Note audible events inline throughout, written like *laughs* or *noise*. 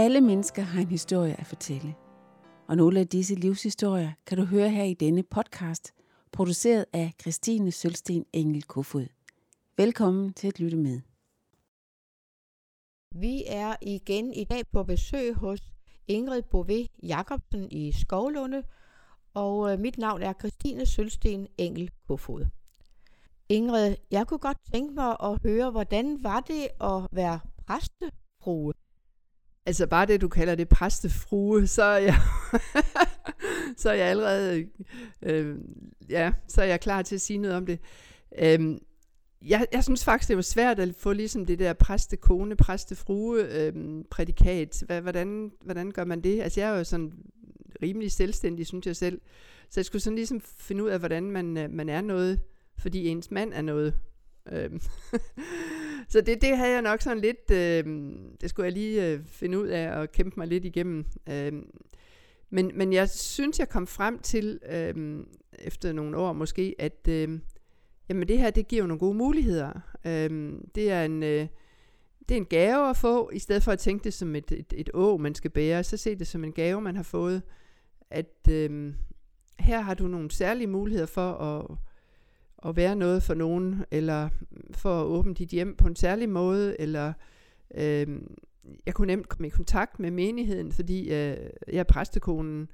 Alle mennesker har en historie at fortælle. Og nogle af disse livshistorier kan du høre her i denne podcast, produceret af Christine Sølsten Engel Kofod. Velkommen til at lytte med. Vi er igen i dag på besøg hos Ingrid Bové Jacobsen i Skovlunde, og øh, mit navn er Christine Sølsten Engel Kofod. Ingrid, jeg kunne godt tænke mig at høre, hvordan var det at være præstefrue? Altså bare det, du kalder det præstefrue, så er jeg, *laughs* så er jeg allerede, øh, ja, så er jeg klar til at sige noget om det. Øh, jeg, jeg synes faktisk, det var svært at få ligesom det der præstekone, præstefrue øh, prædikat. Hvordan, hvordan gør man det? Altså jeg er jo sådan rimelig selvstændig, synes jeg selv. Så jeg skulle sådan ligesom finde ud af, hvordan man, øh, man er noget, fordi ens mand er noget. Øhm. *laughs* så det, det havde jeg nok sådan lidt, øh, det skulle jeg lige øh, finde ud af og kæmpe mig lidt igennem. Øh, men, men jeg synes, jeg kom frem til, øh, efter nogle år måske, at øh, jamen det her, det giver jo nogle gode muligheder. Øh, det er en... Øh, det er en gave at få, i stedet for at tænke det som et, et, et å, man skal bære, så se det som en gave, man har fået. At øh, her har du nogle særlige muligheder for at, at være noget for nogen, eller for at åbne dit hjem på en særlig måde, eller øh, jeg kunne nemt komme i kontakt med menigheden, fordi øh, jeg er præstekonen.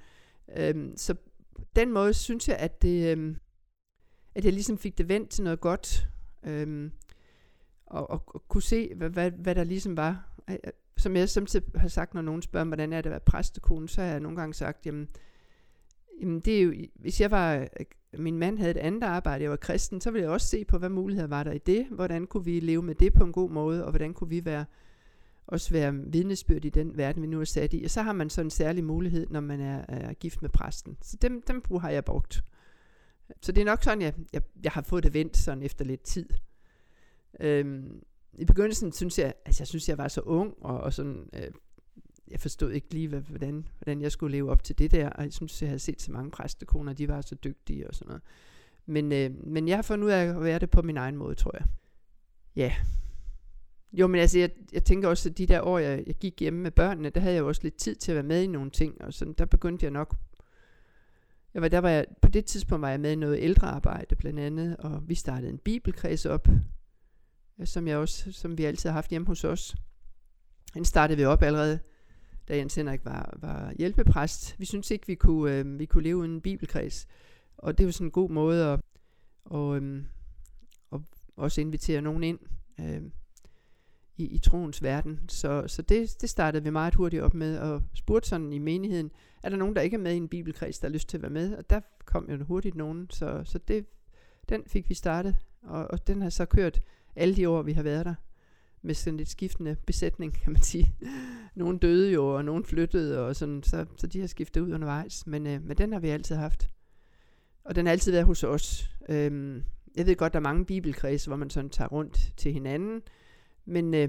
Øh, så på den måde synes jeg, at det, øh, at jeg ligesom fik det vendt til noget godt. Øh, og, og, og kunne se, hvad, hvad, hvad der ligesom var. Øh, som jeg samtidig har sagt, når nogen spørger, hvordan er det at være præstekone, så har jeg nogle gange sagt, jamen, jamen det er jo, hvis jeg var, øh, min mand havde et andet arbejde, jeg var kristen, så ville jeg også se på, hvad muligheder var der i det, hvordan kunne vi leve med det på en god måde, og hvordan kunne vi være, også være vidnesbyrd i den verden, vi nu er sat i. Og så har man sådan en særlig mulighed, når man er, er gift med præsten. Så dem, dem har jeg brugt. Så det er nok sådan, jeg, jeg, jeg har fået det vendt sådan efter lidt tid. Øhm, I begyndelsen synes jeg, altså jeg synes, jeg var så ung, og, og sådan, øh, jeg forstod ikke lige, hvad, hvordan, hvordan jeg skulle leve op til det der, og jeg synes, jeg havde set så mange præstekoner, de var så dygtige og sådan noget. Men, øh, men jeg har fundet ud af at være det på min egen måde, tror jeg. Ja. Jo, men altså, jeg, jeg tænker også, at de der år, jeg, jeg gik hjemme med børnene, der havde jeg jo også lidt tid til at være med i nogle ting, og sådan, der begyndte jeg nok jeg var, der var jeg, på det tidspunkt var jeg med i noget ældrearbejde blandt andet, og vi startede en bibelkreds op, øh, som, jeg også, som vi altid har haft hjemme hos os. Den startede vi op allerede, da Jens Henrik var, var hjælpepræst. Vi synes ikke, vi kunne, øh, vi kunne leve uden en bibelkreds. Og det var sådan en god måde at, og, øh, og også invitere nogen ind øh, i, i troens verden. Så, så det, det startede vi meget hurtigt op med, og spurgte sådan i menigheden, er der nogen, der ikke er med i en bibelkreds, der har lyst til at være med? Og der kom jo hurtigt nogen, så, så det, den fik vi startet, og, og den har så kørt alle de år, vi har været der, med sådan lidt skiftende besætning, kan man sige. *laughs* nogle døde jo, og nogle flyttede, og sådan, så, så de har skiftet ud undervejs. Men, øh, men den har vi altid haft. Og den har altid været hos os. Øhm, jeg ved godt, der er mange bibelkredse, hvor man sådan tager rundt til hinanden. Men øh,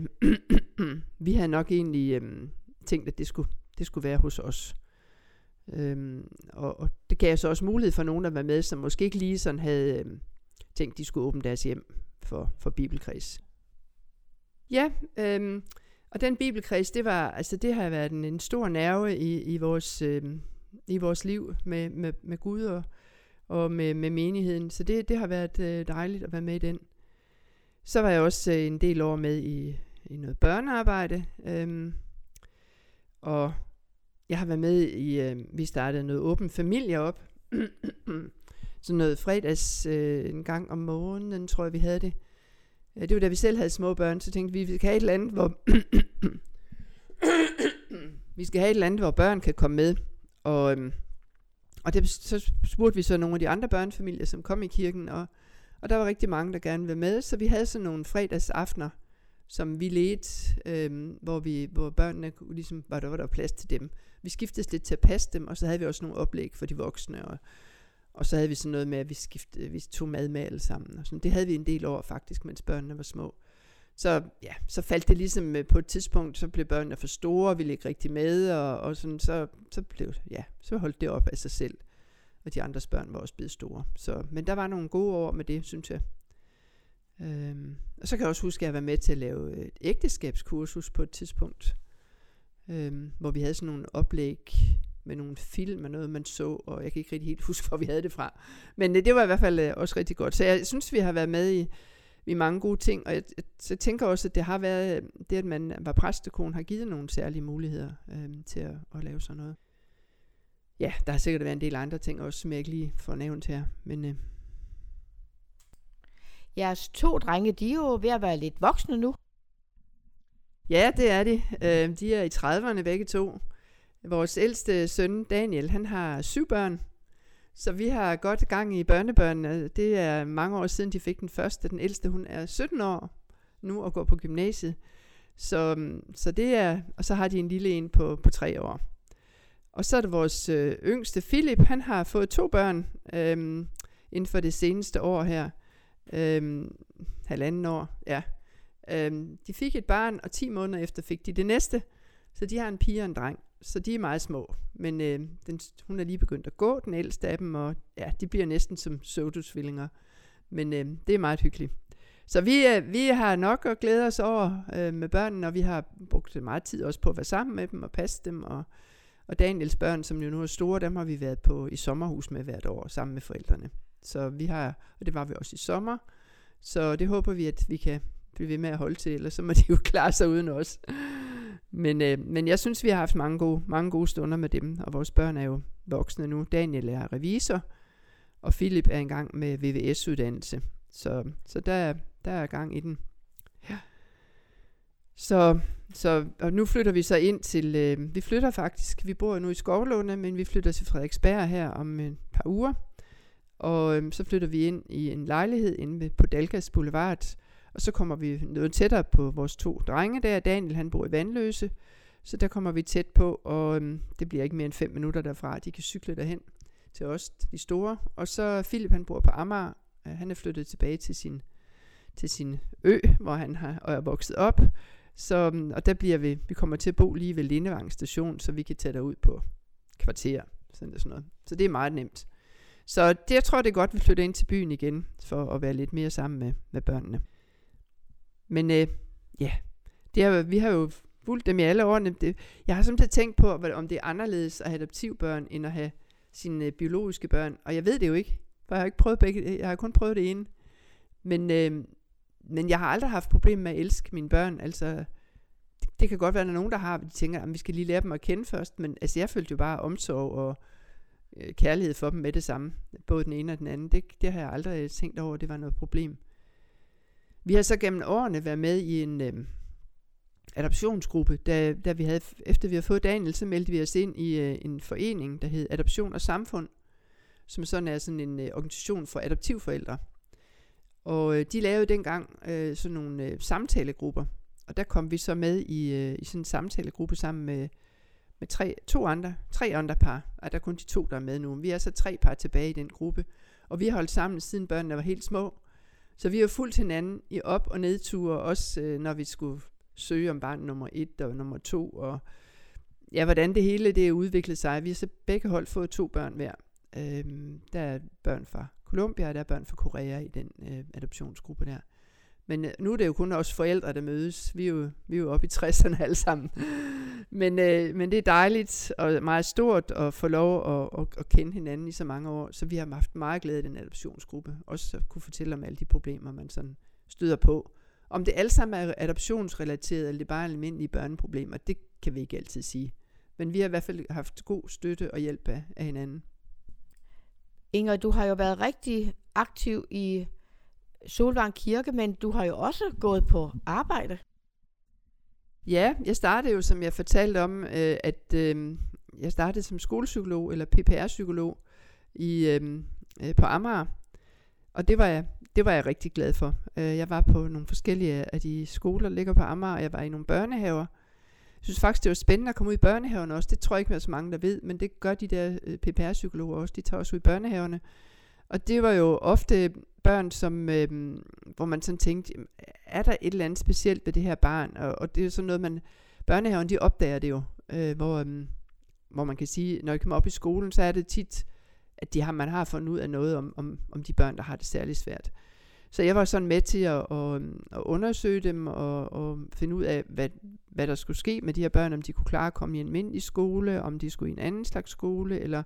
*clears throat* vi havde nok egentlig øh, tænkt, at det skulle, det skulle være hos os. Øhm, og, og det gav så også mulighed for nogen at være med, som måske ikke lige sådan havde øh, tænkt, de skulle åbne deres hjem for, for bibelkreds. Ja, øhm, og den bibelkreds, det var, altså det har været en, en stor nerve i, i, vores, øhm, i vores liv med, med, med Gud og, og med, med menigheden. Så det, det har været øh, dejligt at være med i den. Så var jeg også øh, en del år med i, i noget børnearbejde. Øhm, og jeg har været med i, øh, vi startede noget åben familie op. *clears throat* så noget fredags øh, en gang om morgenen, tror jeg, vi havde det. Det var da vi selv havde små børn, så tænkte vi, vi skal have et eller andet, hvor *coughs* vi skal have et eller andet, hvor børn kan komme med. Og, øhm, og det, så spurgte vi så nogle af de andre børnefamilier, som kom i kirken, og, og der var rigtig mange, der gerne ville med. Så vi havde sådan nogle fredagsaftener, som vi ledte, øhm, hvor, vi, hvor børnene ligesom, var der, var der plads til dem. Vi skiftede lidt til at passe dem, og så havde vi også nogle oplæg for de voksne, og og så havde vi sådan noget med, at vi, skiftede, vi tog mad med alle sammen. Og sådan. Det havde vi en del år faktisk, mens børnene var små. Så ja, så faldt det ligesom øh, på et tidspunkt, så blev børnene for store, og ville ikke rigtig med, og, og sådan, så, så, blev, ja, så holdt det op af sig selv. Og de andres børn var også blevet store. Så, men der var nogle gode år med det, synes jeg. Øhm, og så kan jeg også huske, at jeg var med til at lave et ægteskabskursus på et tidspunkt. øhm, hvor vi havde sådan nogle oplæg med nogle film og noget, man så, og jeg kan ikke rigtig helt huske, hvor vi havde det fra. Men øh, det var i hvert fald øh, også rigtig godt. Så jeg synes, vi har været med i, i mange gode ting, og jeg, jeg tænker også, at det har været, øh, det at man var præstekone, har givet nogle særlige muligheder øh, til at, at lave sådan noget. Ja, der har sikkert været en del andre ting også, som jeg ikke lige får nævnt her, men... Øh, Jeres to drenge, de er jo ved at være lidt voksne nu. Ja, det er de. Øh, de er i 30'erne begge to. Vores ældste søn, Daniel, han har syv børn. Så vi har godt gang i børnebørnene. Det er mange år siden, de fik den første. Den ældste, hun er 17 år nu og går på gymnasiet. Så, så det er, og så har de en lille en på, på tre år. Og så er det vores øh, yngste, Philip, han har fået to børn øhm, inden for det seneste år her. Øhm, halvanden år, ja. Øhm, de fik et barn, og 10 måneder efter fik de det næste. Så de har en pige og en dreng. Så de er meget små. Men øh, den, hun er lige begyndt at gå, den ældste af dem, og ja, de bliver næsten som pseudosvillinger. Men øh, det er meget hyggeligt. Så vi, øh, vi har nok at glæde os over øh, med børnene, og vi har brugt meget tid også på at være sammen med dem og passe dem. Og, og Daniels børn, som jo nu er store, dem har vi været på i sommerhus med hvert år sammen med forældrene. Så vi har, og det var vi også i sommer. Så det håber vi, at vi kan blive ved med at holde til, ellers så må de jo *laughs* klare sig uden os. Men, øh, men jeg synes, vi har haft mange gode, mange gode stunder med dem, og vores børn er jo voksne nu. Daniel er revisor, og Philip er engang med VVS-uddannelse. Så, så der, der er gang i den. Ja. Så, så, og nu flytter vi så ind til, øh, vi flytter faktisk, vi bor nu i Skovlunde, men vi flytter til Frederiksberg her om et par uger. Og øh, så flytter vi ind i en lejlighed inde ved, på Dalgas Boulevard, og så kommer vi noget tættere på vores to drenge der. Daniel han bor i Vandløse, så der kommer vi tæt på, og øhm, det bliver ikke mere end fem minutter derfra. De kan cykle derhen til os, de store. Og så Philip han bor på Amager. Øh, han er flyttet tilbage til sin, til sin ø, hvor han har, og er vokset op. Så, øhm, og der bliver vi, vi kommer til at bo lige ved Lindevang station, så vi kan tage derud på kvarter. Sådan, sådan noget. Så det er meget nemt. Så det, jeg tror, det er godt, at vi flytter ind til byen igen, for at være lidt mere sammen med, med børnene. Men øh, ja, det har, vi har jo fulgt dem i alle årene. Det, jeg har simpelthen tænkt på, om det er anderledes at have adoptivbørn, end at have sine øh, biologiske børn. Og jeg ved det jo ikke, for jeg har ikke prøvet begge, jeg har kun prøvet det ene. Men, øh, men jeg har aldrig haft problemer med at elske mine børn. Altså, det, det kan godt være, at der er nogen, der har, de tænker, at vi skal lige lære dem at kende først. Men altså, jeg følte jo bare omsorg og øh, kærlighed for dem med det samme. Både den ene og den anden. Det, det har jeg aldrig øh, tænkt over, at det var noget problem. Vi har så gennem årene været med i en øh, adoptionsgruppe, da, da vi havde, efter vi havde fået Daniel, så meldte vi os ind i øh, en forening, der hed Adoption og Samfund, som sådan er sådan en øh, organisation for adoptivforældre. Og øh, de lavede dengang øh, sådan nogle øh, samtalegrupper, og der kom vi så med i, øh, i sådan en samtalegruppe sammen med, med tre, to andre, tre andre par. Og der er kun de to, der er med nu. Vi er så tre par tilbage i den gruppe. Og vi har holdt sammen, siden børnene var helt små. Så vi har fulgt hinanden i op- og nedture, også øh, når vi skulle søge om barn nummer et og nummer to, og ja, hvordan det hele det udviklet sig. Vi har så begge hold fået to børn hver. Øh, der er børn fra Colombia, og der er børn fra Korea i den øh, adoptionsgruppe der. Men øh, nu er det jo kun os forældre, der mødes. Vi er jo, vi er jo oppe i 60'erne alle sammen. *laughs* men, øh, men det er dejligt og meget stort at få lov at, at, at kende hinanden i så mange år. Så vi har haft meget glæde i den adoptionsgruppe. Også at kunne fortælle om alle de problemer, man sådan støder på. Om det alle sammen er adoptionsrelateret, eller det er bare almindelige børneproblemer, det kan vi ikke altid sige. Men vi har i hvert fald haft god støtte og hjælp af, af hinanden. Inger, du har jo været rigtig aktiv i Solvang Kirke, men du har jo også gået på arbejde. Ja, jeg startede jo, som jeg fortalte om, øh, at øh, jeg startede som skolepsykolog, eller PPR-psykolog, i, øh, øh, på Amager. Og det var, jeg, det var jeg rigtig glad for. Øh, jeg var på nogle forskellige af de skoler, der ligger på Amager, og jeg var i nogle børnehaver. Jeg synes faktisk, det var spændende at komme ud i børnehaverne også. Det tror jeg ikke, der er så mange, der ved, men det gør de der øh, PPR-psykologer også. De tager også ud i børnehaverne. Og det var jo ofte børn, som, øh, hvor man sådan tænkte, er der et eller andet specielt ved det her barn? Og, og det er jo sådan noget, man, børnehaven, de opdager det jo, øh, hvor, øh, hvor man kan sige, når de kommer op i skolen, så er det tit, at de har, man har fundet ud af noget om, om, om de børn, der har det særligt svært. Så jeg var sådan med til at, at, øh, at undersøge dem og, og finde ud af, hvad, hvad der skulle ske med de her børn, om de kunne klare at komme i en mindre skole, om de skulle i en anden slags skole, eller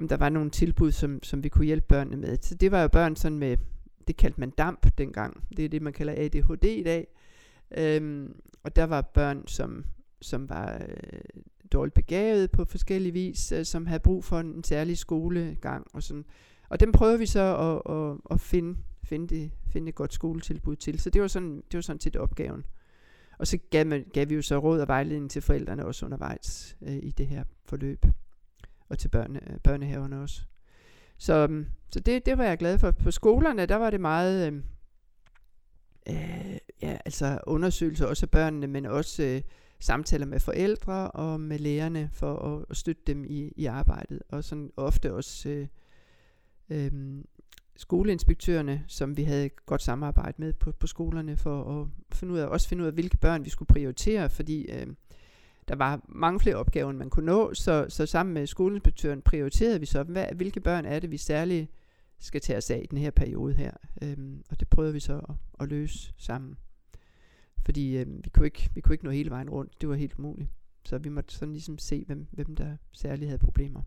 om der var nogle tilbud, som, som vi kunne hjælpe børnene med. Så det var jo børn sådan med, det kaldte man DAMP dengang, det er det, man kalder ADHD i dag. Øhm, og der var børn, som, som var øh, dårligt begavet på forskellige vis, øh, som havde brug for en særlig skolegang og sådan. Og dem prøver vi så at, at, at finde, finde, det, finde et godt skoletilbud til. Så det var sådan, det var sådan set opgaven. Og så gav, man, gav vi jo så råd og vejledning til forældrene også undervejs øh, i det her forløb. Og til børne, øh, børnehaverne også. Så, øhm, så det, det var jeg glad for. På skolerne, der var det meget... Øh, øh, ja, altså undersøgelser også af børnene, men også øh, samtaler med forældre og med lærerne for at, at støtte dem i, i arbejdet. Og sådan ofte også øh, øh, skoleinspektørerne, som vi havde et godt samarbejde med på, på skolerne, for at finde ud af, også finde ud af, hvilke børn vi skulle prioritere, fordi øh, der var mange flere opgaver, end man kunne nå, så, så sammen med skoleinspektøren prioriterede vi så, hvad, hvilke børn er det, vi særligt skal tage os af i den her periode her. Øhm, og det prøvede vi så at, at løse sammen. Fordi øhm, vi, kunne ikke, vi kunne ikke nå hele vejen rundt. Det var helt umuligt. Så vi måtte sådan ligesom se, hvem, hvem der særligt havde problemer.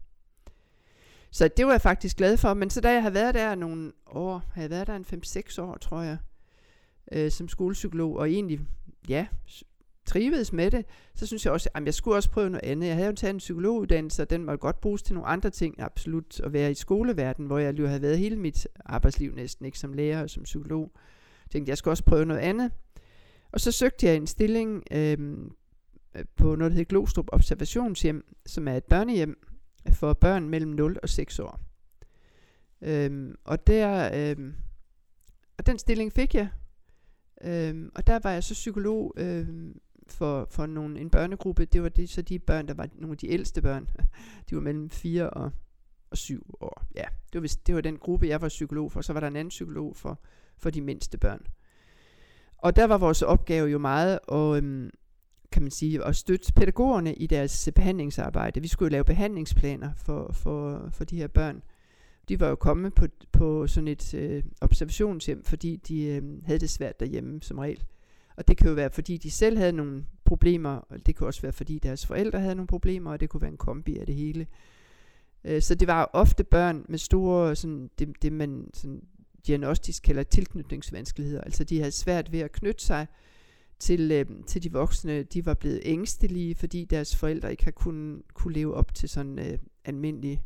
Så det var jeg faktisk glad for. Men så da jeg havde været der nogle år, havde jeg været der en 5-6 år, tror jeg, øh, som skolepsykolog, og egentlig, ja, trivedes med det, så synes jeg også, at jeg skulle også prøve noget andet. Jeg havde jo taget en psykologuddannelse, og den måtte godt bruges til nogle andre ting, absolut at være i skoleverden, hvor jeg jo havde været hele mit arbejdsliv næsten, ikke som lærer og som psykolog. Jeg tænkte, jeg skulle også prøve noget andet. Og så søgte jeg en stilling øh, på noget, der hedder Glostrup Observationshjem, som er et børnehjem for børn mellem 0 og 6 år. Øhm, og der, øhm, og den stilling fik jeg, Øhm, og der var jeg så psykolog øhm, for, for nogle, en børnegruppe. Det var det, så de børn, der var nogle af de ældste børn. *laughs* De var mellem 4 og, og 7 år. Ja, det var, det var den gruppe, jeg var psykolog for. Så var der en anden psykolog for, for de mindste børn. Og der var vores opgave jo meget at, øhm, kan man sige, at støtte pædagogerne i deres behandlingsarbejde. Vi skulle jo lave behandlingsplaner for, for, for de her børn. De var jo kommet på, på sådan et øh, observationshjem, fordi de øh, havde det svært derhjemme som regel. Og det kan jo være, fordi de selv havde nogle problemer, og det kan også være, fordi deres forældre havde nogle problemer, og det kunne være en kombi af det hele. Øh, så det var ofte børn med store, sådan, det, det man sådan, diagnostisk kalder tilknytningsvanskeligheder. Altså de havde svært ved at knytte sig til, øh, til de voksne. De var blevet ængstelige, fordi deres forældre ikke har kunnet kunne leve op til sådan øh, almindelig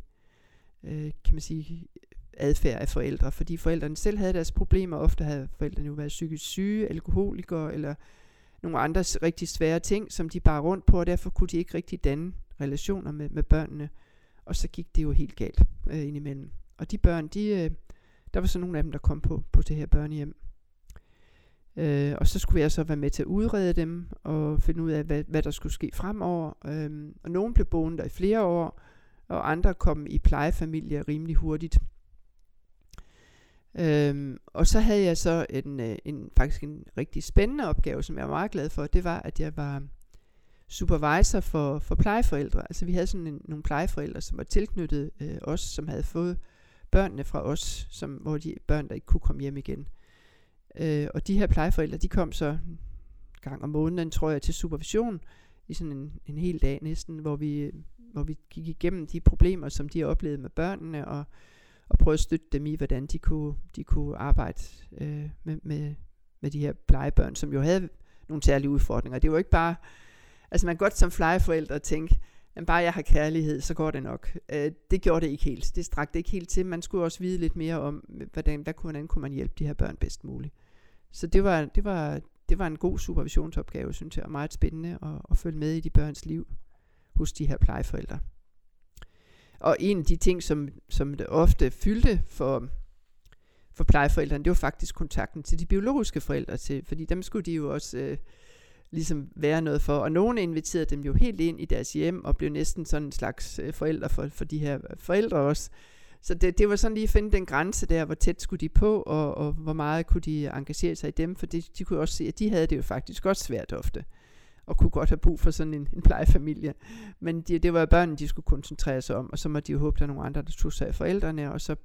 øh, kan man sige, adfærd af forældre, fordi forældrene selv havde deres problemer. Ofte havde forældrene jo været psykisk syge, alkoholikere eller nogle andre rigtig svære ting, som de bare rundt på, og derfor kunne de ikke rigtig danne relationer med, med børnene. Og så gik det jo helt galt øh, indimellem. Og de børn, de, øh, der var så nogle af dem, der kom på, på det her børnehjem. Øh, og så skulle jeg så være med til at udrede dem og finde ud af, hvad, hvad der skulle ske fremover. Øh, og nogen blev boende der i flere år, og andre kom i plejefamilie rimelig hurtigt. Øhm, og så havde jeg så en, øh, en, faktisk en rigtig spændende opgave, som jeg var meget glad for. Det var, at jeg var supervisor for, for plejeforældre. Altså vi havde sådan en, nogle plejeforældre, som var tilknyttet øh, os, som havde fået børnene fra os, som, hvor de børn, der ikke kunne komme hjem igen. Øh, og de her plejeforældre, de kom så gang om måneden, tror jeg, til supervision i sådan en, en hel dag næsten, hvor vi hvor vi gik igennem de problemer, som de oplevede med børnene, og, og prøve at støtte dem i, hvordan de kunne, de kunne arbejde øh, med, med, med de her plejebørn, som jo havde nogle særlige udfordringer. Det var ikke bare, altså man kan godt som plejeforældre tænke, at bare jeg har kærlighed, så går det nok. Øh, det gjorde det ikke helt. Det strakte ikke helt til. Man skulle også vide lidt mere om, hvordan, hvad kunne, hvordan kunne man hjælpe de her børn bedst muligt. Så det var, det var, det var en god supervisionsopgave, synes jeg, og meget spændende at, at følge med i de børns liv hos de her plejeforældre. Og en af de ting, som, som det ofte fyldte for, for plejeforældrene, det var faktisk kontakten til de biologiske forældre, til, fordi dem skulle de jo også øh, ligesom være noget for. Og nogen inviterede dem jo helt ind i deres hjem, og blev næsten sådan en slags øh, forældre for, for de her forældre også. Så det, det var sådan lige at finde den grænse der, hvor tæt skulle de på, og, og hvor meget kunne de engagere sig i dem, for de, de kunne også se, at de havde det jo faktisk også svært ofte og kunne godt have brug for sådan en, en plejefamilie. Men de, det var børnene, de skulle koncentrere sig om, og så må de jo håbe, der er nogle andre, der tog sig af forældrene, og så,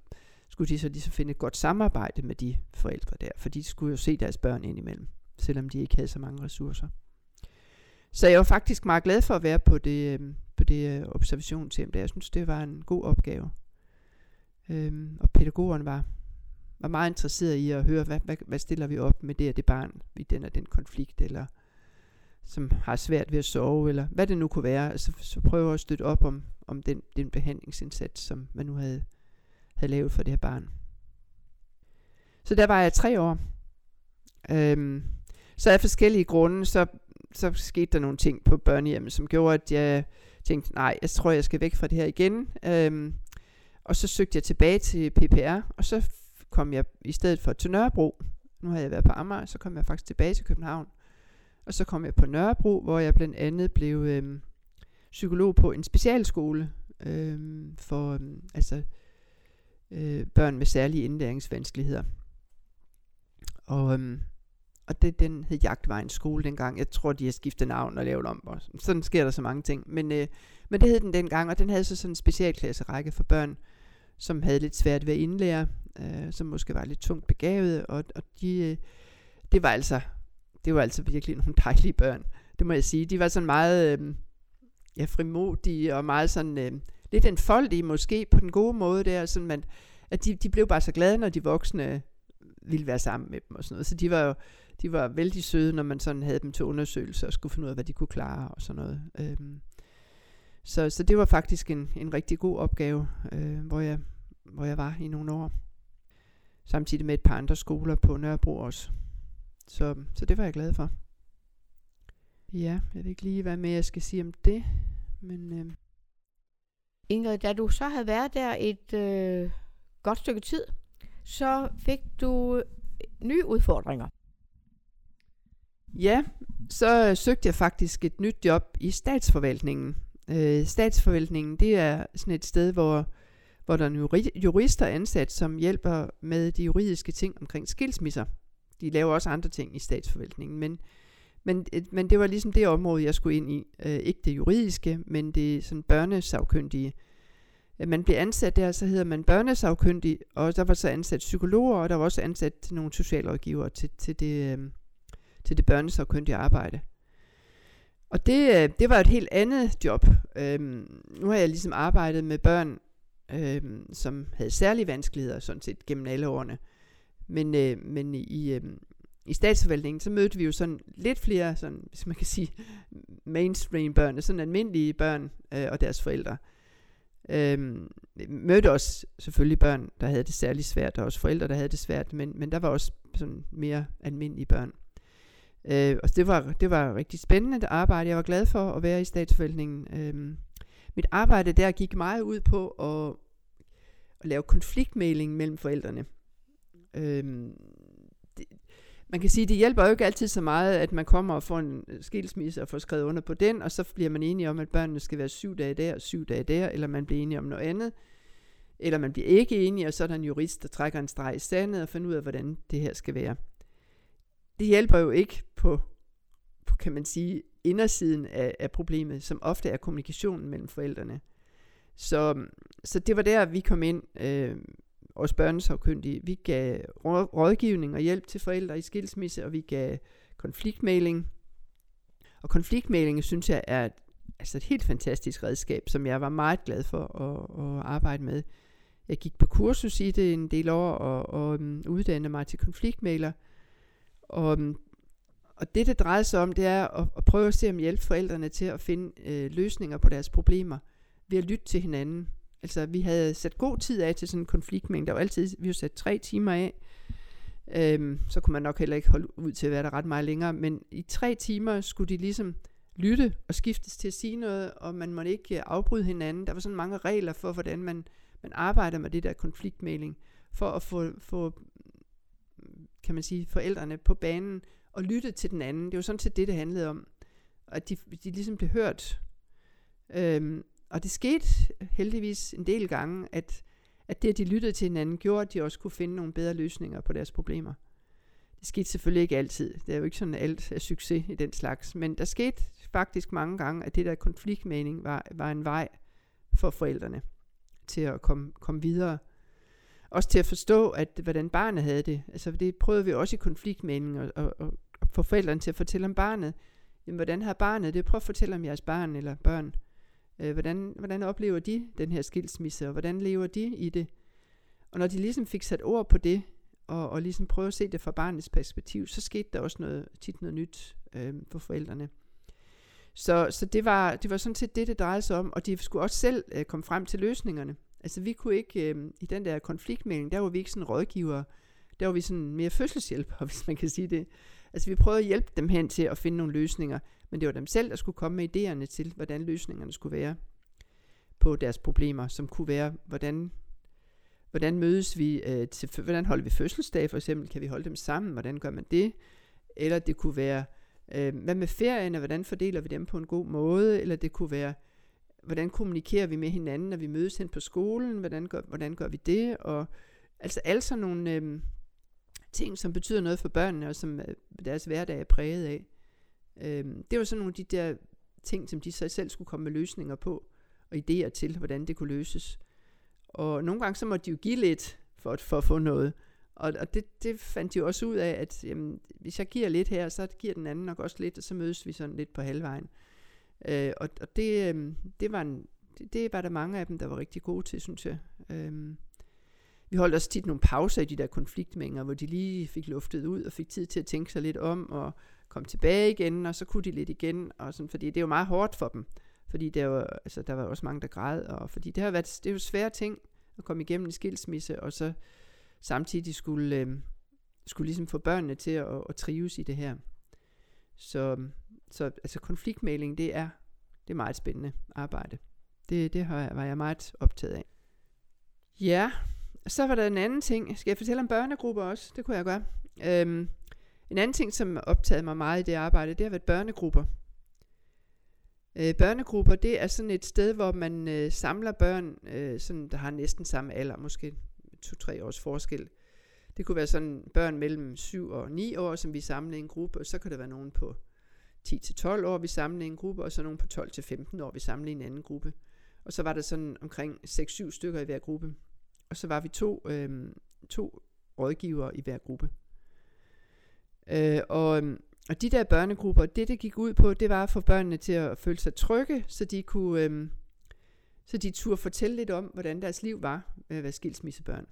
skulle de så ligesom finde et godt samarbejde med de forældre der, for de skulle jo se deres børn indimellem, selvom de ikke havde så mange ressourcer. Så jeg var faktisk meget glad for at være på det, øhm, på det øh, observationshjem der. Jeg synes, det var en god opgave. Øhm, og pædagogerne var, var meget interesseret i at høre, hvad, hvad, hvad stiller vi op med det og det barn i den og den konflikt, eller som har svært ved at sove, eller hvad det nu kunne være. Altså, så prøve at støtte op om, om den, den behandlingsindsats, som man nu havde, havde lavet for det her barn. Så der var jeg tre år. Øhm, så af forskellige grunde, så, så skete der nogle ting på børnehjemmet, som gjorde, at jeg tænkte, nej, jeg tror, jeg skal væk fra det her igen. Øhm, og så søgte jeg tilbage til PPR, og så kom jeg i stedet for til Nørrebro. Nu har jeg været på Amager, så kom jeg faktisk tilbage til København. Og så kom jeg på Nørrebro, hvor jeg blandt andet blev øh, psykolog på en specialskole øh, for øh, altså, øh, børn med særlige indlæringsvanskeligheder. Og, øh, og det, den hed Jagtvejens skole dengang. Jeg tror, de har skiftet navn og lavet om. Og sådan sker der så mange ting. Men, øh, men det hed den dengang, og den havde så sådan en specialklasserække for børn, som havde lidt svært ved at indlære, øh, som måske var lidt tungt begavet. Og, og de, øh, det var altså det var altså virkelig nogle dejlige børn. Det må jeg sige. De var sådan meget øh, ja, frimodige og meget sådan øh, lidt enfoldige måske på den gode måde der. Sådan man, at de, de blev bare så glade, når de voksne ville være sammen med dem og sådan noget. Så de var jo de var vældig søde, når man sådan havde dem til undersøgelse og skulle finde ud af, hvad de kunne klare og sådan noget. Øhm, så, så det var faktisk en, en rigtig god opgave, øh, hvor, jeg, hvor jeg var i nogle år. Samtidig med et par andre skoler på Nørrebro også. Så, så det var jeg glad for. Ja, jeg ved ikke lige, hvad mere jeg skal sige om det. Men, øh... Ingrid, da du så havde været der et øh, godt stykke tid, så fik du nye udfordringer. Ja, så søgte jeg faktisk et nyt job i statsforvaltningen. Øh, statsforvaltningen, det er sådan et sted, hvor, hvor der er jurister ansat, som hjælper med de juridiske ting omkring skilsmisser. De laver også andre ting i statsforvaltningen, men, men, øh, men det var ligesom det område, jeg skulle ind i. Øh, ikke det juridiske, men det sådan børnesagkyndige. Øh, man blev ansat der, så hedder man børnesagkyndig, og der var så ansat psykologer, og der var også ansat nogle socialrådgivere til, til, det, øh, til det børnesagkyndige arbejde. Og det, øh, det var et helt andet job. Øhm, nu har jeg ligesom arbejdet med børn, øhm, som havde særlige vanskeligheder, sådan set gennem alle årene. Men, øh, men i, øh, i statsforvaltningen, så mødte vi jo sådan lidt flere, sådan, hvis man kan sige, *laughs* mainstream børn, sådan almindelige børn øh, og deres forældre. Øhm, mødte også selvfølgelig børn, der havde det særligt svært, og også forældre, der havde det svært, men, men der var også sådan mere almindelige børn. Øh, og det var, det var rigtig spændende arbejde. Jeg var glad for at være i statsforvaltningen. Øh, mit arbejde der gik meget ud på at, at lave konfliktmæling mellem forældrene. Øhm, det, man kan sige, det hjælper jo ikke altid så meget, at man kommer og får en øh, skilsmisse og får skrevet under på den, og så bliver man enige om, at børnene skal være syv dage der og syv dage der, eller man bliver enige om noget andet, eller man bliver ikke enige, og så er der en jurist, der trækker en streg i sandet og finder ud af, hvordan det her skal være. Det hjælper jo ikke på, på kan man sige, indersiden af, af problemet, som ofte er kommunikationen mellem forældrene. Så, så det var der, vi kom ind. Øh, vores børnesagkyndige. Vi gav rådgivning og hjælp til forældre i skilsmisse, og vi gav konfliktmæling. Og konfliktmæling synes jeg er et, altså et helt fantastisk redskab, som jeg var meget glad for at, at arbejde med. Jeg gik på kursus i det en del år og, og um, uddannede mig til konfliktmæler. Og, um, og det, det drejer sig om, det er at, at prøve at se om hjælpe forældrene til at finde øh, løsninger på deres problemer ved at lytte til hinanden. Altså, vi havde sat god tid af til sådan en konfliktmængde. Der var altid, vi havde sat tre timer af. Øhm, så kunne man nok heller ikke holde ud til at være der ret meget længere. Men i tre timer skulle de ligesom lytte og skiftes til at sige noget, og man måtte ikke øh, afbryde hinanden. Der var sådan mange regler for, hvordan man, man arbejder med det der konfliktmæling, for at få, få, kan man sige, forældrene på banen og lytte til den anden. Det var sådan set det, det handlede om. At de, de ligesom blev hørt. Øhm, og det skete heldigvis en del gange, at, at det, at de lyttede til hinanden, gjorde, at de også kunne finde nogle bedre løsninger på deres problemer. Det skete selvfølgelig ikke altid. Det er jo ikke sådan, at alt er succes i den slags. Men der skete faktisk mange gange, at det der konfliktmening var, var en vej for forældrene til at komme, komme videre. også til at forstå, at hvordan barnet havde det. Altså det prøvede vi også i konfliktmening, og, og, og, få forældrene til at fortælle om barnet. Jamen, hvordan har barnet det? Prøv at fortælle om jeres barn eller børn. Øh, hvordan, hvordan oplever de den her skilsmisse, og hvordan lever de i det? Og når de ligesom fik sat ord på det, og, og ligesom prøve at se det fra barnets perspektiv, så skete der også noget, tit noget nyt øh, for forældrene. Så, så det, var, det var sådan set det, det drejede sig om, og de skulle også selv øh, komme frem til løsningerne. Altså vi kunne ikke, øh, i den der konfliktmelding, der var vi ikke sådan rådgivere, der var vi sådan mere fødselshjælpere, *laughs* hvis man kan sige det. Altså vi prøvede at hjælpe dem hen til at finde nogle løsninger, men det var dem selv, der skulle komme med idéerne til, hvordan løsningerne skulle være på deres problemer, som kunne være, hvordan, hvordan mødes vi, øh, til, hvordan holder vi fødselsdag for eksempel, kan vi holde dem sammen, hvordan gør man det? Eller det kunne være, øh, hvad med ferien, og hvordan fordeler vi dem på en god måde? Eller det kunne være, hvordan kommunikerer vi med hinanden, når vi mødes hen på skolen? Hvordan gør, hvordan gør vi det? Og altså alle sådan nogle øh, ting, som betyder noget for børnene, og som øh, deres hverdag er præget af. Øh, det var sådan nogle af de der ting, som de så selv skulle komme med løsninger på, og idéer til, hvordan det kunne løses. Og nogle gange så måtte de jo give lidt for at, for at få noget. Og, og det, det fandt de også ud af, at jamen, hvis jeg giver lidt her, så giver den anden nok også lidt, og så mødes vi sådan lidt på halvvejen. Øh, og og det, øh, det, var en, det, det var der mange af dem, der var rigtig gode til, synes jeg. Øh, vi holdt også tit nogle pauser i de der konfliktmængder, hvor de lige fik luftet ud og fik tid til at tænke sig lidt om og kom tilbage igen, og så kunne de lidt igen, og sådan, fordi det er jo meget hårdt for dem. Fordi der var, altså, der var også mange, der græd, og fordi det har været, det er jo svære ting at komme igennem en skilsmisse, og så samtidig skulle, øh, skulle ligesom få børnene til at, at trives i det her. Så, så altså konfliktmæling, det er, det er meget spændende arbejde. Det, det har, var jeg meget optaget af. Ja, så var der en anden ting. Skal jeg fortælle om børnegrupper også? Det kunne jeg gøre. Øhm, en anden ting, som optagede mig meget i det arbejde, det har været børnegrupper. Øh, børnegrupper, det er sådan et sted, hvor man øh, samler børn, øh, sådan, der har næsten samme alder, måske to-tre års forskel. Det kunne være sådan børn mellem 7 og 9 år, som vi samlede i en gruppe, og så kan der være nogen på 10-12 år, vi samlede i en gruppe, og så nogen på 12-15 år, vi samlede i en anden gruppe. Og så var der sådan omkring 6-7 stykker i hver gruppe. Og så var vi to, øh, to rådgivere i hver gruppe. Øh, og, øhm, og de der børnegrupper, det det gik ud på, det var at få børnene til at føle sig trygge, så de kunne, øh, så de turde fortælle lidt om, hvordan deres liv var med at være skilsmissebørn.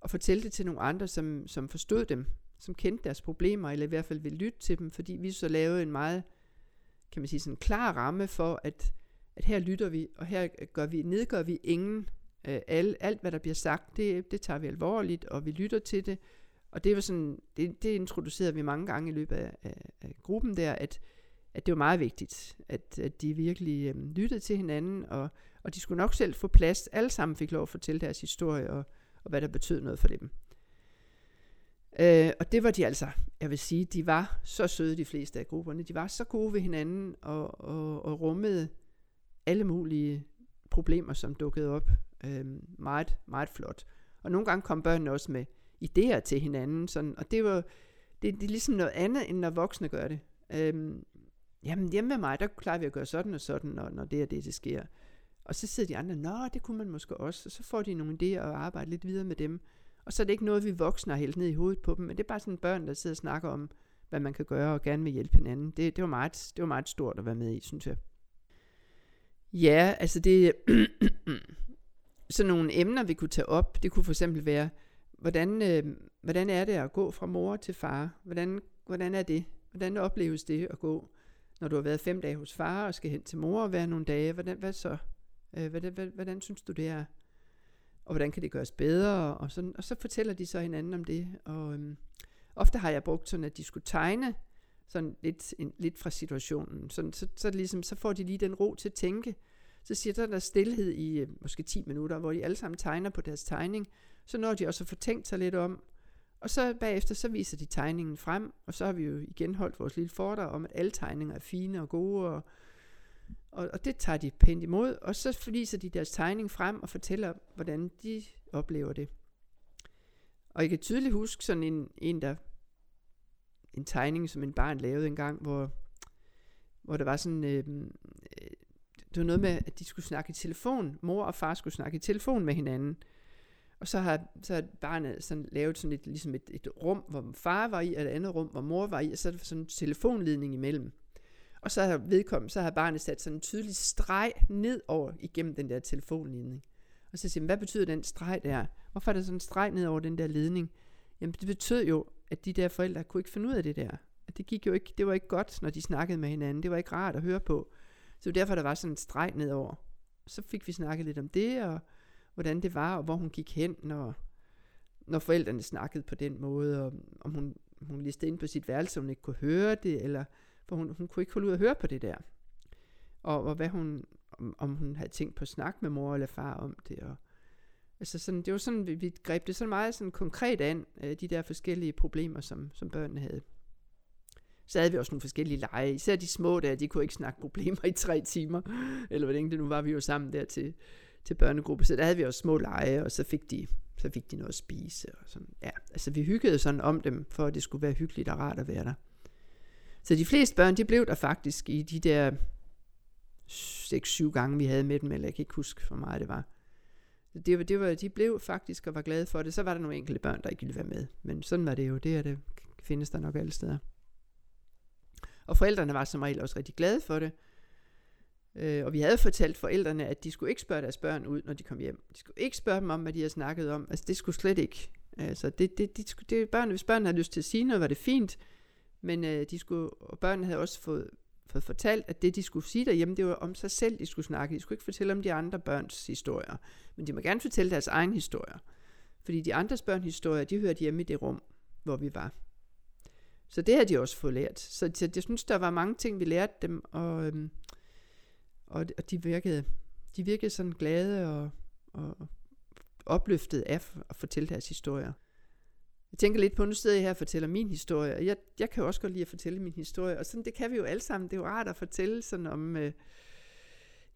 Og fortælle det til nogle andre, som, som forstod dem, som kendte deres problemer, eller i hvert fald ville lytte til dem, fordi vi så lavede en meget, kan man sige, sådan en klar ramme for, at, at her lytter vi, og her gør vi, nedgør vi ingen. Øh, alt, alt, hvad der bliver sagt, det, det tager vi alvorligt, og vi lytter til det. Og det var sådan, det, det introducerede vi mange gange i løbet af, af, af gruppen der, at, at det var meget vigtigt, at, at de virkelig øh, lyttede til hinanden, og, og de skulle nok selv få plads. Alle sammen fik lov at fortælle deres historie, og, og hvad der betød noget for dem. Øh, og det var de altså, jeg vil sige, de var så søde, de fleste af grupperne. De var så gode ved hinanden, og, og, og rummede alle mulige problemer, som dukkede op. Øh, meget, meget flot. Og nogle gange kom børnene også med idéer til hinanden, sådan, og det var det, det er ligesom noget andet, end når voksne gør det. Øhm, jamen hjemme med mig, der klarer vi at gøre sådan og sådan, når, når det er det, det sker. Og så sidder de andre, nå, det kunne man måske også, og så får de nogle idéer og arbejder lidt videre med dem. Og så er det ikke noget, vi voksne har hældt ned i hovedet på dem, men det er bare sådan børn, der sidder og snakker om, hvad man kan gøre og gerne vil hjælpe hinanden. Det, det, var, meget, det var meget stort at være med i, synes jeg. Ja, altså det *clears throat* sådan nogle emner, vi kunne tage op, det kunne for eksempel være, hvordan, øh, hvordan er det at gå fra mor til far? Hvordan, hvordan er det? Hvordan opleves det at gå, når du har været fem dage hos far og skal hen til mor og være nogle dage? Hvordan, hvad så? Øh, hvordan, hvordan, hvordan synes du det er? Og hvordan kan det gøres bedre? Og, sådan, og så fortæller de så hinanden om det. Og øhm, ofte har jeg brugt sådan, at de skulle tegne sådan lidt, en, lidt fra situationen. Sådan, så, så, ligesom, så får de lige den ro til at tænke. Så siger der, der stillhed i øh, måske 10 minutter, hvor de alle sammen tegner på deres tegning. Så når de også at få tænkt sig lidt om. Og så bagefter, så viser de tegningen frem, og så har vi jo igen holdt vores lille fordrag om, at alle tegninger er fine og gode, og og, og det tager de pænt imod, og så viser de deres tegning frem og fortæller, hvordan de oplever det. Og jeg kan tydeligt huske sådan en, en der en tegning, som en barn lavede engang, hvor, hvor der var sådan, øhm, øh, det var noget med, at de skulle snakke i telefon. Mor og far skulle snakke i telefon med hinanden. Og så har, så har barnet sådan lavet sådan et, ligesom et, et rum, hvor far var i, og et andet rum, hvor mor var i, og så er der sådan en telefonledning imellem. Og så har vedkommende, så har barnet sat sådan en tydelig streg ned over igennem den der telefonledning. Og så siger man, hvad betyder den streg der? Hvorfor er der sådan en streg ned over den der ledning? Jamen det betød jo, at de der forældre kunne ikke finde ud af det der. At det gik jo ikke, det var ikke godt, når de snakkede med hinanden. Det var ikke rart at høre på. Så derfor der var sådan en streg nedover. Så fik vi snakket lidt om det, og hvordan det var, og hvor hun gik hen, når, når forældrene snakkede på den måde, og om hun, hun listede ind på sit værelse, hun ikke kunne høre det, eller for hun, hun kunne ikke holde ud at høre på det der. Og, og hvad hun, om, om hun havde tænkt på at snakke med mor eller far om det, og Altså sådan, det var sådan, vi, vi greb det så meget sådan konkret an, øh, de der forskellige problemer, som, som børnene havde. Så havde vi også nogle forskellige lege. Især de små der, de kunne ikke snakke problemer i tre timer. *laughs* Eller hvordan det nu var, vi jo sammen dertil til, børnegruppe. Så der havde vi også små lege, og så fik de, så fik de noget at spise. Og sådan. Ja, altså vi hyggede sådan om dem, for at det skulle være hyggeligt og rart at være der. Så de fleste børn, de blev der faktisk i de der 6-7 gange, vi havde med dem, eller jeg kan ikke huske, hvor meget det var. Det var, det var, de blev faktisk og var glade for det. Så var der nogle enkelte børn, der ikke ville være med. Men sådan var det jo. Det, er det findes der nok alle steder. Og forældrene var som regel også rigtig glade for det. Øh, og vi havde fortalt forældrene, at de skulle ikke spørge deres børn ud, når de kom hjem. De skulle ikke spørge dem om, hvad de havde snakket om. Altså det skulle slet ikke. Altså det, det, de skulle, det børn, hvis børnene havde lyst til at sige noget, var det fint. Men øh, de skulle, og børnene havde også fået, fået fortalt, at det de skulle sige derhjemme, det var om sig selv, de skulle snakke. De skulle ikke fortælle om de andre børns historier. Men de må gerne fortælle deres egen historier. Fordi de andres børns historier, de hørte hjemme i det rum, hvor vi var. Så det har de også fået lært. Så jeg, jeg synes, der var mange ting, vi lærte dem, og, øhm, og, og de virkede, de virkede sådan glade og, og opløftet af at fortælle deres historier. Jeg tænker lidt på, nu sidder jeg her og fortæller min historie, og jeg, jeg kan jo også godt lide at fortælle min historie, og sådan, det kan vi jo alle sammen. Det er jo rart at fortælle sådan om, øh,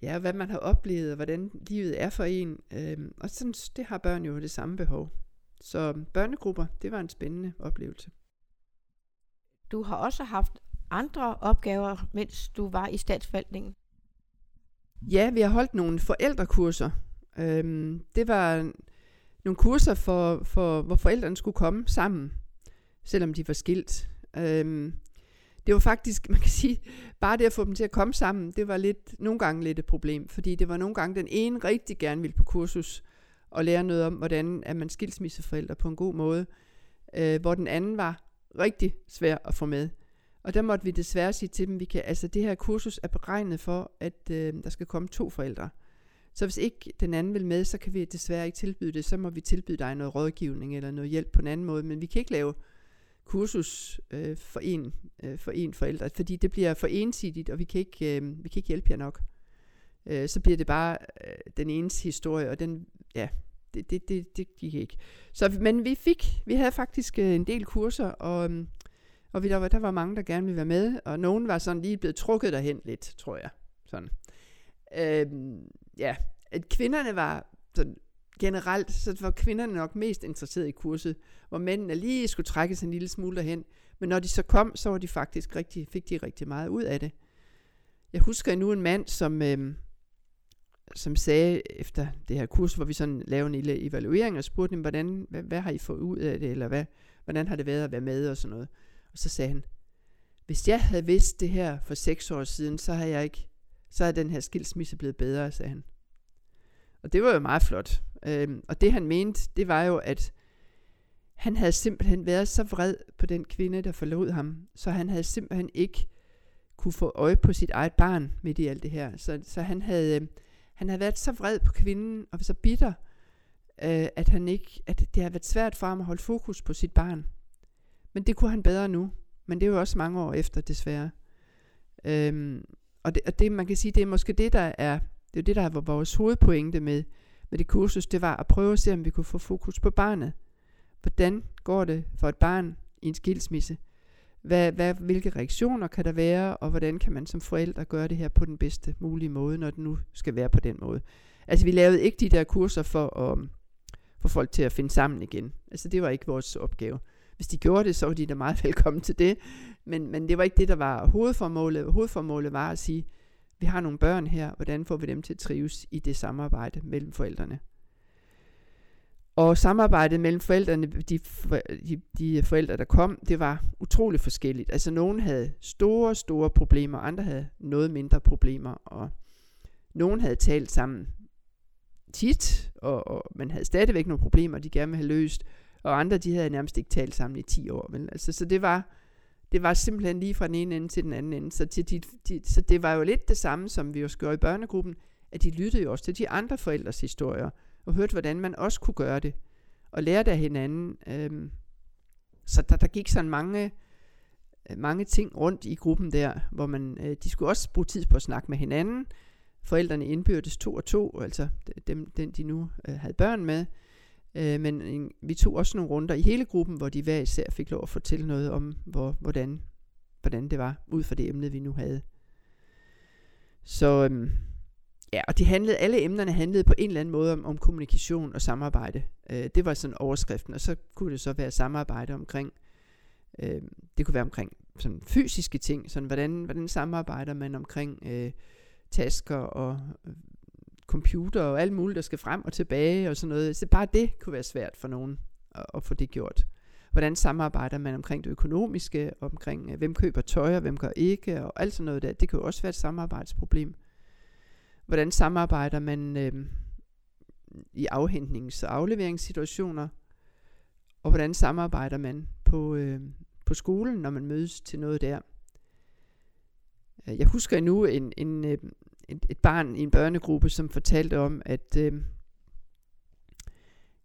ja, hvad man har oplevet, og hvordan livet er for en. Øh, og sådan, det har børn jo det samme behov. Så børnegrupper, det var en spændende oplevelse. Du har også haft andre opgaver, mens du var i statsforvaltningen. Ja, vi har holdt nogle forældrekurser. Øhm, det var nogle kurser, for, for, hvor forældrene skulle komme sammen, selvom de var skilt. Øhm, det var faktisk, *laughs* man kan sige, bare det at få dem til at komme sammen, det var lidt, nogle gange lidt et problem, fordi det var nogle gange, den ene rigtig gerne ville på kursus og lære noget om, hvordan er man skilsmisseforældre på en god måde, øh, hvor den anden var rigtig svær at få med. Og der måtte vi desværre sige til dem, vi kan, altså det her kursus er beregnet for, at øh, der skal komme to forældre. Så hvis ikke den anden vil med, så kan vi desværre ikke tilbyde det. Så må vi tilbyde dig noget rådgivning eller noget hjælp på en anden måde. Men vi kan ikke lave kursus øh, for, en, øh, for en forælder, fordi det bliver for ensidigt, og vi kan ikke, øh, vi kan ikke hjælpe jer nok. Øh, så bliver det bare øh, den enes historie, og den, ja, det, det, det, det gik ikke. Så, men vi fik, vi havde faktisk øh, en del kurser, og, øh, og vi, der, var, der var mange, der gerne ville være med, og nogen var sådan lige blevet trukket derhen lidt, tror jeg. Sådan. Øhm, ja, at kvinderne var sådan generelt, så var kvinderne nok mest interesseret i kurset, hvor mændene lige skulle trække sig en lille smule derhen. Men når de så kom, så var de faktisk rigtig, fik de rigtig meget ud af det. Jeg husker nu en mand, som, øhm, som sagde efter det her kurs, hvor vi sådan lavede en lille evaluering og spurgte dem, hvordan, hvad, hvad har I fået ud af det, eller hvad, hvordan har det været at være med og sådan noget. Og så sagde han, hvis jeg havde vidst det her for seks år siden, så havde jeg ikke, så er den her skilsmisse blevet bedre, sagde han. Og det var jo meget flot. Øhm, og det han mente, det var jo, at han havde simpelthen været så vred på den kvinde, der forlod ham, så han havde simpelthen ikke kunne få øje på sit eget barn midt i alt det her. Så, så han havde, øhm, han havde været så vred på kvinden, og så bitter, øh, at, han ikke, at det havde været svært for ham at holde fokus på sit barn. Men det kunne han bedre nu. Men det er jo også mange år efter, desværre. Øhm, og, det, og det, man kan sige, det er måske det, der er, det er det, der var vores hovedpointe med, med det kursus, det var at prøve at se, om vi kunne få fokus på barnet. Hvordan går det for et barn i en skilsmisse? Hvad, hvad, hvilke reaktioner kan der være, og hvordan kan man som forældre gøre det her på den bedste mulige måde, når det nu skal være på den måde. Altså vi lavede ikke de der kurser for at få folk til at finde sammen igen. Altså det var ikke vores opgave. Hvis de gjorde det, så var de da meget *laughs* velkommen til det. Men, men det var ikke det, der var hovedformålet. Hovedformålet var at sige, vi har nogle børn her, hvordan får vi dem til at trives i det samarbejde mellem forældrene? Og samarbejdet mellem forældrene, de, de, de forældre, der kom, det var utrolig forskelligt. Altså nogen havde store, store problemer, andre havde noget mindre problemer, og nogen havde talt sammen tit, og, og man havde stadigvæk nogle problemer, de gerne ville have løst, og andre, de havde nærmest ikke talt sammen i 10 år. Men altså, så det var, det var simpelthen lige fra den ene ende til den anden ende. Så, til de, de, så det var jo lidt det samme, som vi jo gjorde i børnegruppen, at de lyttede jo også til de andre forældres historier, og hørte, hvordan man også kunne gøre det, og lærte af hinanden. Øhm, så der, der gik sådan mange, øh, mange ting rundt i gruppen der, hvor man, øh, de skulle også bruge tid på at snakke med hinanden. Forældrene indbyrdes to og to, altså dem, den de nu øh, havde børn med. Øh, men en, vi tog også nogle runder i hele gruppen, hvor de hver især fik lov at fortælle noget om, hvor, hvordan, hvordan det var, ud fra det emne, vi nu havde. Så øhm, ja, og de handlede, alle emnerne handlede på en eller anden måde om, om kommunikation og samarbejde. Øh, det var sådan overskriften, og så kunne det så være samarbejde omkring, øh, det kunne være omkring sådan fysiske ting, sådan hvordan, hvordan samarbejder man omkring øh, tasker og computer og alt muligt, der skal frem og tilbage og sådan noget. Så bare det kunne være svært for nogen at, at få det gjort. Hvordan samarbejder man omkring det økonomiske, omkring øh, hvem køber tøj og hvem gør ikke, og alt sådan noget der. Det kan jo også være et samarbejdsproblem. Hvordan samarbejder man øh, i afhentnings- og afleveringssituationer, og hvordan samarbejder man på, øh, på skolen, når man mødes til noget der. Øh, jeg husker endnu en, en, øh, et, et barn i en børnegruppe, som fortalte om, at, øh,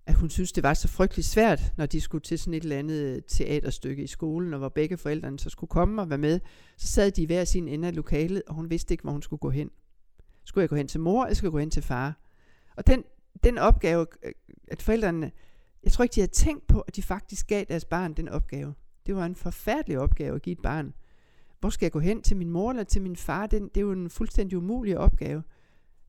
at hun synes, det var så frygtelig svært, når de skulle til sådan et eller andet øh, teaterstykke i skolen, og hvor begge forældrene så skulle komme og være med. Så sad de hver sin ende af lokalet, og hun vidste ikke, hvor hun skulle gå hen. Skulle jeg gå hen til mor, eller skulle jeg gå hen til far? Og den, den opgave, øh, at forældrene, jeg tror ikke, de havde tænkt på, at de faktisk gav deres barn den opgave. Det var en forfærdelig opgave at give et barn hvor skal jeg gå hen til min mor eller til min far? Det, det er jo en fuldstændig umulig opgave.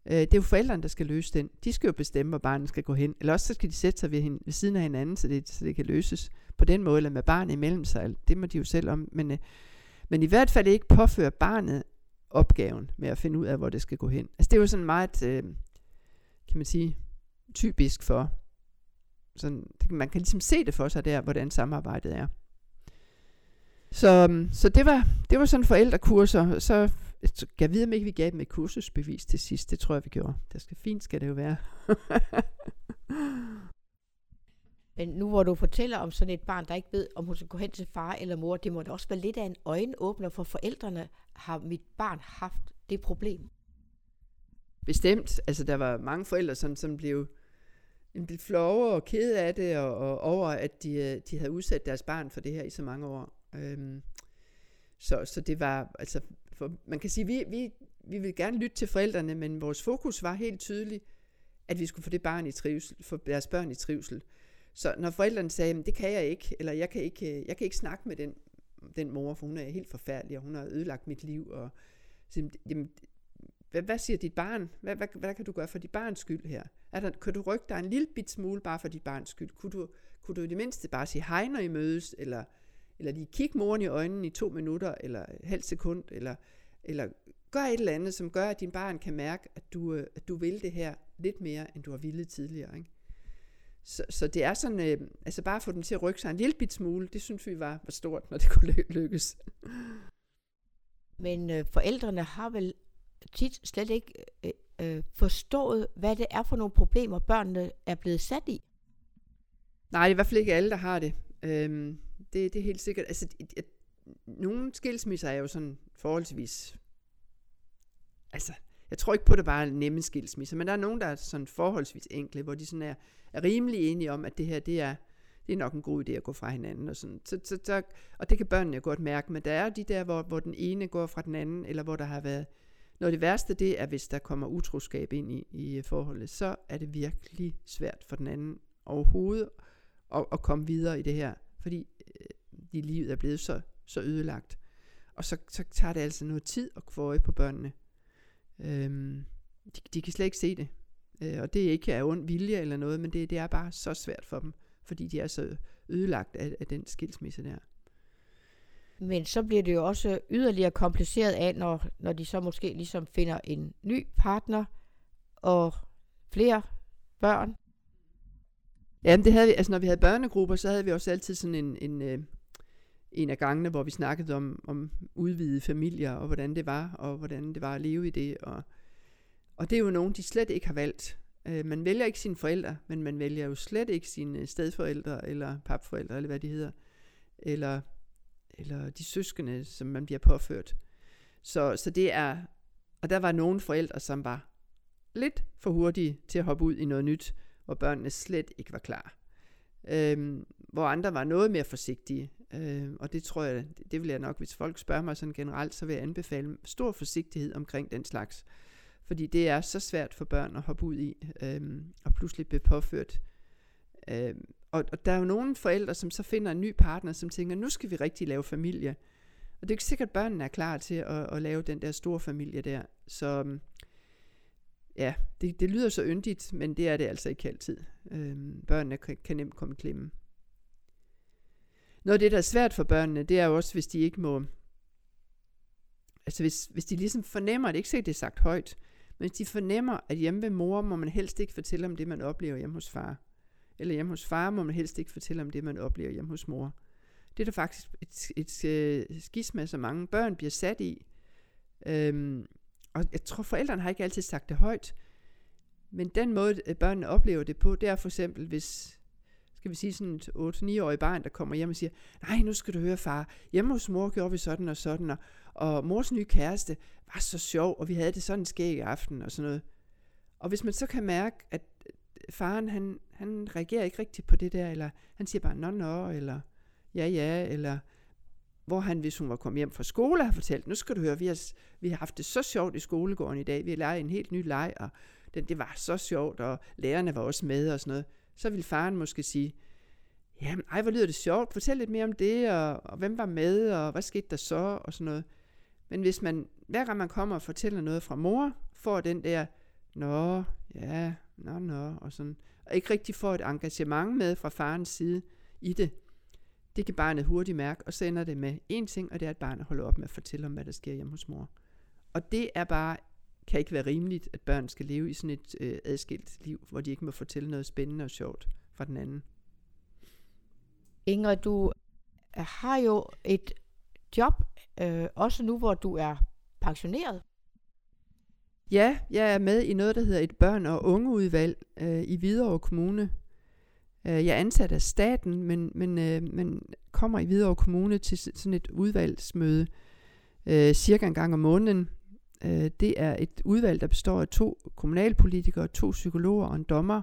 Øh, det er jo forældrene, der skal løse den. De skal jo bestemme, hvor barnet skal gå hen. Eller også så skal de sætte sig ved, hende, ved siden af hinanden, så det, så det kan løses på den måde, eller med barnet imellem sig. Det må de jo selv om. Men, øh, men i hvert fald ikke påføre barnet opgaven med at finde ud af, hvor det skal gå hen. Altså det er jo sådan meget, øh, kan man sige, typisk for, sådan, det, man kan ligesom se det for sig der, hvordan samarbejdet er. Så, øhm, så det, var, det var sådan forældrekurser. Så jeg ved, om ikke vi gav dem et kursusbevis til sidst. Det tror jeg, vi gjorde. Det skal fint, skal det jo være. *laughs* Men nu hvor du fortæller om sådan et barn, der ikke ved, om hun skal gå hen til far eller mor, det må da også være lidt af en øjenåbner for forældrene. Har mit barn haft det problem? Bestemt. Altså, der var mange forældre, som, som blev, blev flove og kede af det, og, og over, at de, øh, de havde udsat deres barn for det her i så mange år. Øhm, så, så det var, altså, for, man kan sige, vi, vi, vi vil gerne lytte til forældrene, men vores fokus var helt tydeligt, at vi skulle få det barn i trivsel, få deres børn i trivsel. Så når forældrene sagde, det kan jeg ikke, eller jeg kan ikke, jeg kan ikke snakke med den, den mor, for hun er helt forfærdelig, og hun har ødelagt mit liv, og så, jamen, hvad, hvad siger dit barn? Hvad, hvad, hvad kan du gøre for dit barns skyld her? Er der, kan du rykke dig en lille bit smule bare for dit barns skyld? Kunne du, kunne du i det mindste bare sige hej, når I mødes, eller eller lige kigge moren i øjnene i to minutter, eller et halvt sekund, eller, eller gør et eller andet, som gør, at din barn kan mærke, at du, øh, at du vil det her lidt mere, end du har ville tidligere. Ikke? Så, så det er sådan, øh, altså bare få dem til at rykke sig en lille bit smule, det synes vi var, var stort, når det *laughs* kunne lykkes. Men øh, forældrene har vel tit slet ikke øh, øh, forstået, hvad det er for nogle problemer, børnene er blevet sat i. Nej, det er i hvert fald ikke alle, der har det. Øhm, det, det er helt sikkert. Altså, et, nogle skilsmisser er jo sådan forholdsvis... Altså, jeg tror ikke på, at det bare er nemme skilsmisser, men der er nogen, der er sådan forholdsvis enkle, hvor de sådan er, er rimelig enige om, at det her, det er, det er nok en god idé at gå fra hinanden. Og, sådan. Så, så, så, og det kan børnene godt mærke, men der er de der, hvor, hvor den ene går fra den anden, eller hvor der har været... Når det værste det er, hvis der kommer utroskab ind i, i øh, forholdet, så er det virkelig svært for den anden overhovedet at, at komme videre i det her fordi de livet er blevet så, så ødelagt. Og så, så tager det altså noget tid at få øje på børnene. Øhm, de, de kan slet ikke se det. Øh, og det er ikke af ond vilje eller noget, men det, det er bare så svært for dem, fordi de er så ødelagt af, af den skilsmisse der. Men så bliver det jo også yderligere kompliceret af, når, når de så måske ligesom finder en ny partner og flere børn. Ja, men det havde vi, altså når vi havde børnegrupper, så havde vi også altid sådan en, en, øh, en af gangene, hvor vi snakkede om, om udvidede familier, og hvordan det var, og hvordan det var at leve i det. Og, og det er jo nogen, de slet ikke har valgt. Øh, man vælger ikke sine forældre, men man vælger jo slet ikke sine stedforældre, eller papforældre, eller hvad de hedder, eller, eller de søskende, som man bliver påført. Så, så det er, og der var nogle forældre, som var lidt for hurtige til at hoppe ud i noget nyt, hvor børnene slet ikke var klar. Øhm, hvor andre var noget mere forsigtige. Øh, og det tror jeg, det, vil jeg nok, hvis folk spørger mig sådan generelt, så vil jeg anbefale stor forsigtighed omkring den slags. Fordi det er så svært for børn at hoppe ud i, øh, og pludselig blive påført. Øh, og, og der er jo nogle forældre, som så finder en ny partner, som tænker, nu skal vi rigtig lave familie. Og det er ikke sikkert, at børnene er klar til at, at lave den der store familie der. Så øhm, ja, det, det lyder så yndigt, men det er det altså ikke altid. Øh, børnene kan, kan nemt komme i klemme. Noget af det, der er svært for børnene, det er jo også, hvis de ikke må... Altså hvis, hvis de ligesom fornemmer, det ikke sikkert, det er sagt højt, men hvis de fornemmer, at hjemme ved mor må man helst ikke fortælle om det, man oplever hjemme hos far. Eller hjemme hos far må man helst ikke fortælle om det, man oplever hjemme hos mor. Det er der faktisk et, et, et skisma, som mange børn bliver sat i. Øhm, og jeg tror, forældrene har ikke altid sagt det højt, men den måde, øh, børnene oplever det på, det er for eksempel, hvis, skal vi sige sådan et 8-9-årig barn, der kommer hjem og siger, nej, nu skal du høre far, hjemme hos mor gjorde vi sådan og sådan, og, og mors nye kæreste var så sjov, og vi havde det sådan skæg i aften og sådan noget. Og hvis man så kan mærke, at faren, han, han reagerer ikke rigtigt på det der, eller han siger bare, nå, nå, eller ja, ja, eller hvor han, hvis hun var kommet hjem fra skole, har fortalt, nu skal du høre, vi har, vi har haft det så sjovt i skolegården i dag, vi har leget en helt ny leg, og den, det var så sjovt, og lærerne var også med og sådan noget. Så vil faren måske sige, jamen, ej, hvor lyder det sjovt, fortæl lidt mere om det, og, og hvem var med, og hvad skete der så, og sådan noget. Men hvis man, hver gang man kommer og fortæller noget fra mor, får den der, nå, ja, nå, nå, og sådan, og ikke rigtig får et engagement med fra farens side i det, det kan barnet hurtigt mærke, og sender det med én ting, og det er, at barnet holder op med at fortælle om, hvad der sker hjemme hos mor. Og det er bare, kan ikke være rimeligt, at børn skal leve i sådan et øh, adskilt liv, hvor de ikke må fortælle noget spændende og sjovt fra den anden. Ingrid, du har jo et job, øh, også nu, hvor du er pensioneret. Ja, jeg er med i noget, der hedder et børn- og ungeudvalg øh, i Hvidovre Kommune. Øh, jeg er ansat af staten, men, men, øh, men kommer i Hvidovre Kommune til sådan et udvalgsmøde øh, cirka en gang om måneden. Øh, det er et udvalg, der består af to kommunalpolitikere, to psykologer og en dommer.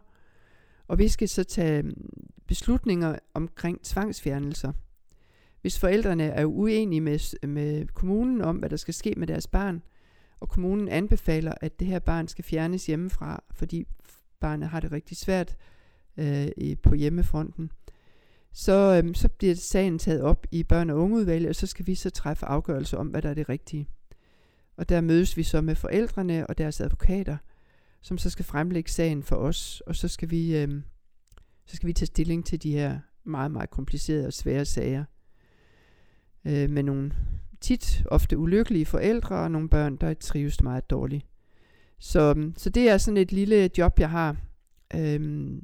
Og vi skal så tage mm, beslutninger omkring tvangsfjernelser. Hvis forældrene er uenige med, med kommunen om, hvad der skal ske med deres barn, og kommunen anbefaler, at det her barn skal fjernes hjemmefra, fordi barnet har det rigtig svært øh, på hjemmefronten, så, øh, så bliver sagen taget op i børn- og ungeudvalget, og så skal vi så træffe afgørelse om, hvad der er det rigtige. Og der mødes vi så med forældrene og deres advokater, som så skal fremlægge sagen for os, og så skal vi, øh, så skal vi tage stilling til de her meget, meget komplicerede og svære sager. Øh, med nogle tit ofte ulykkelige forældre og nogle børn, der trives meget dårligt. Så, øh, så det er sådan et lille job, jeg har. Øhm,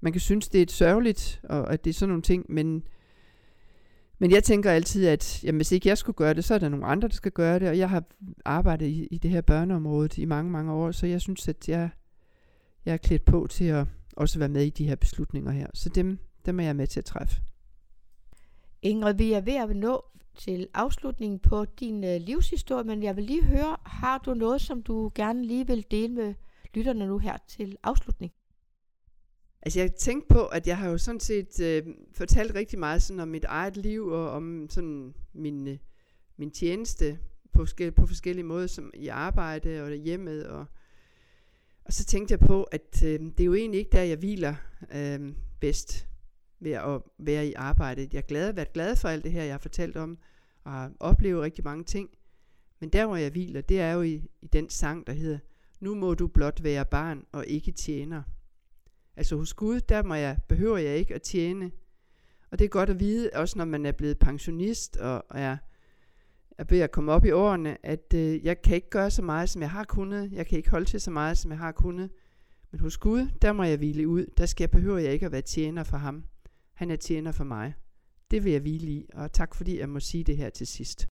man kan synes, det er et sørgeligt, og at det er sådan nogle ting, men, men jeg tænker altid, at jamen, hvis ikke jeg skulle gøre det, så er der nogle andre, der skal gøre det, og jeg har arbejdet i, i det her børneområde i mange, mange år, så jeg synes, at jeg, jeg er klædt på til at også være med i de her beslutninger her. Så dem, dem er jeg med til at træffe. Ingrid, vi er ved at nå til afslutningen på din øh, livshistorie, men jeg vil lige høre, har du noget, som du gerne lige vil dele med lytterne nu her til afslutning? Altså jeg tænkte på, at jeg har jo sådan set øh, fortalt rigtig meget sådan om mit eget liv og om sådan min, øh, min tjeneste på, på forskellige måder, som i arbejde og hjemmet. Og, og så tænkte jeg på, at øh, det er jo egentlig ikke der, jeg hviler øh, bedst ved at være i arbejdet. Jeg har glad, været glad for alt det her, jeg har fortalt om, og oplevet rigtig mange ting. Men der, hvor jeg hviler, det er jo i, i den sang, der hedder, Nu må du blot være barn og ikke tjener. Altså hos Gud, der må jeg, behøver jeg ikke at tjene. Og det er godt at vide, også når man er blevet pensionist og er, er ved at komme op i årene, at øh, jeg kan ikke gøre så meget, som jeg har kunnet. Jeg kan ikke holde til så meget, som jeg har kunnet. Men hos Gud, der må jeg hvile ud. Der skal jeg, behøver jeg ikke at være tjener for ham. Han er tjener for mig. Det vil jeg hvile i, og tak fordi jeg må sige det her til sidst.